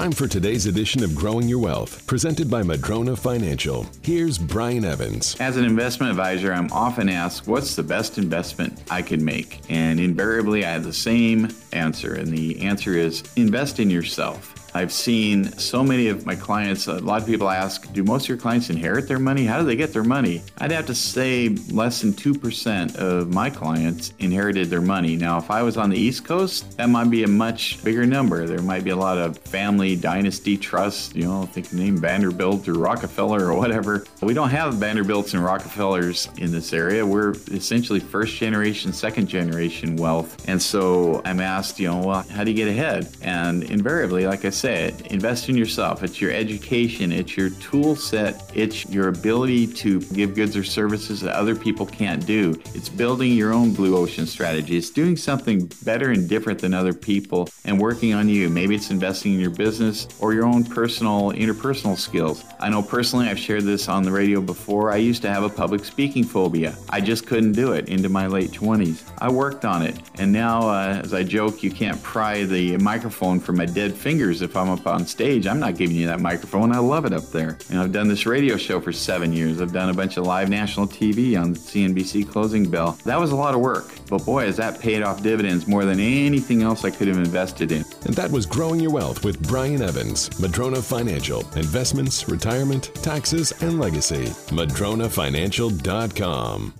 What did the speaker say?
Time for today's edition of Growing Your Wealth, presented by Madrona Financial. Here's Brian Evans. As an investment advisor, I'm often asked, What's the best investment I can make? And invariably, I have the same answer. And the answer is invest in yourself. I've seen so many of my clients, a lot of people ask, do most of your clients inherit their money? How do they get their money? I'd have to say less than 2% of my clients inherited their money. Now, if I was on the East Coast, that might be a much bigger number. There might be a lot of family dynasty trusts, you know, think the name Vanderbilt or Rockefeller or whatever. We don't have Vanderbilts and Rockefellers in this area. We're essentially first generation, second generation wealth. And so I'm asked, you know, well, how do you get ahead? And invariably, like I say it, invest in yourself. It's your education, it's your tool set, it's your ability to give goods or services that other people can't do. It's building your own blue ocean strategy. It's doing something better and different than other people and working on you. Maybe it's investing in your business or your own personal, interpersonal skills. I know personally, I've shared this on the radio before. I used to have a public speaking phobia. I just couldn't do it into my late 20s. I worked on it, and now, uh, as I joke, you can't pry the microphone from my dead fingers if I'm up on stage. I'm not giving you that microphone. I love it up there. And I've done this radio show for seven years. I've done a bunch of live national TV on CNBC Closing Bell. That was a lot of work, but boy, has that paid off dividends more than anything else I could have invested in. And that was Growing Your Wealth with Brian Evans, Madrona Financial, investments, retirement, taxes, and legacy. MadronaFinancial.com.